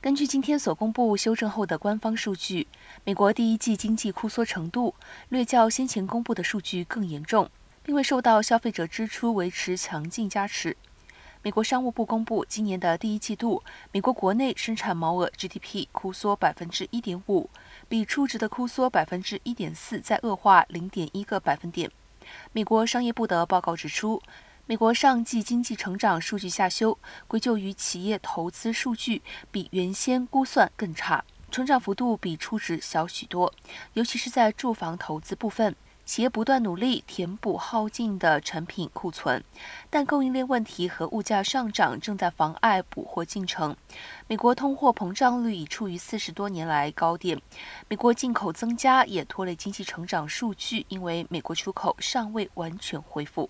根据今天所公布修正后的官方数据，美国第一季经济枯缩程度略较先前公布的数据更严重，并未受到消费者支出维持强劲加持。美国商务部公布，今年的第一季度，美国国内生产毛额 GDP 枯缩百分之一点五，比初值的枯缩百分之一点四再恶化零点一个百分点。美国商业部的报告指出。美国上季经济成长数据下修，归咎于企业投资数据比原先估算更差，成长幅度比初值小许多，尤其是在住房投资部分，企业不断努力填补耗尽的产品库存，但供应链问题和物价上涨正在妨碍补货进程。美国通货膨胀率已处于四十多年来高点，美国进口增加也拖累经济成长数据，因为美国出口尚未完全恢复。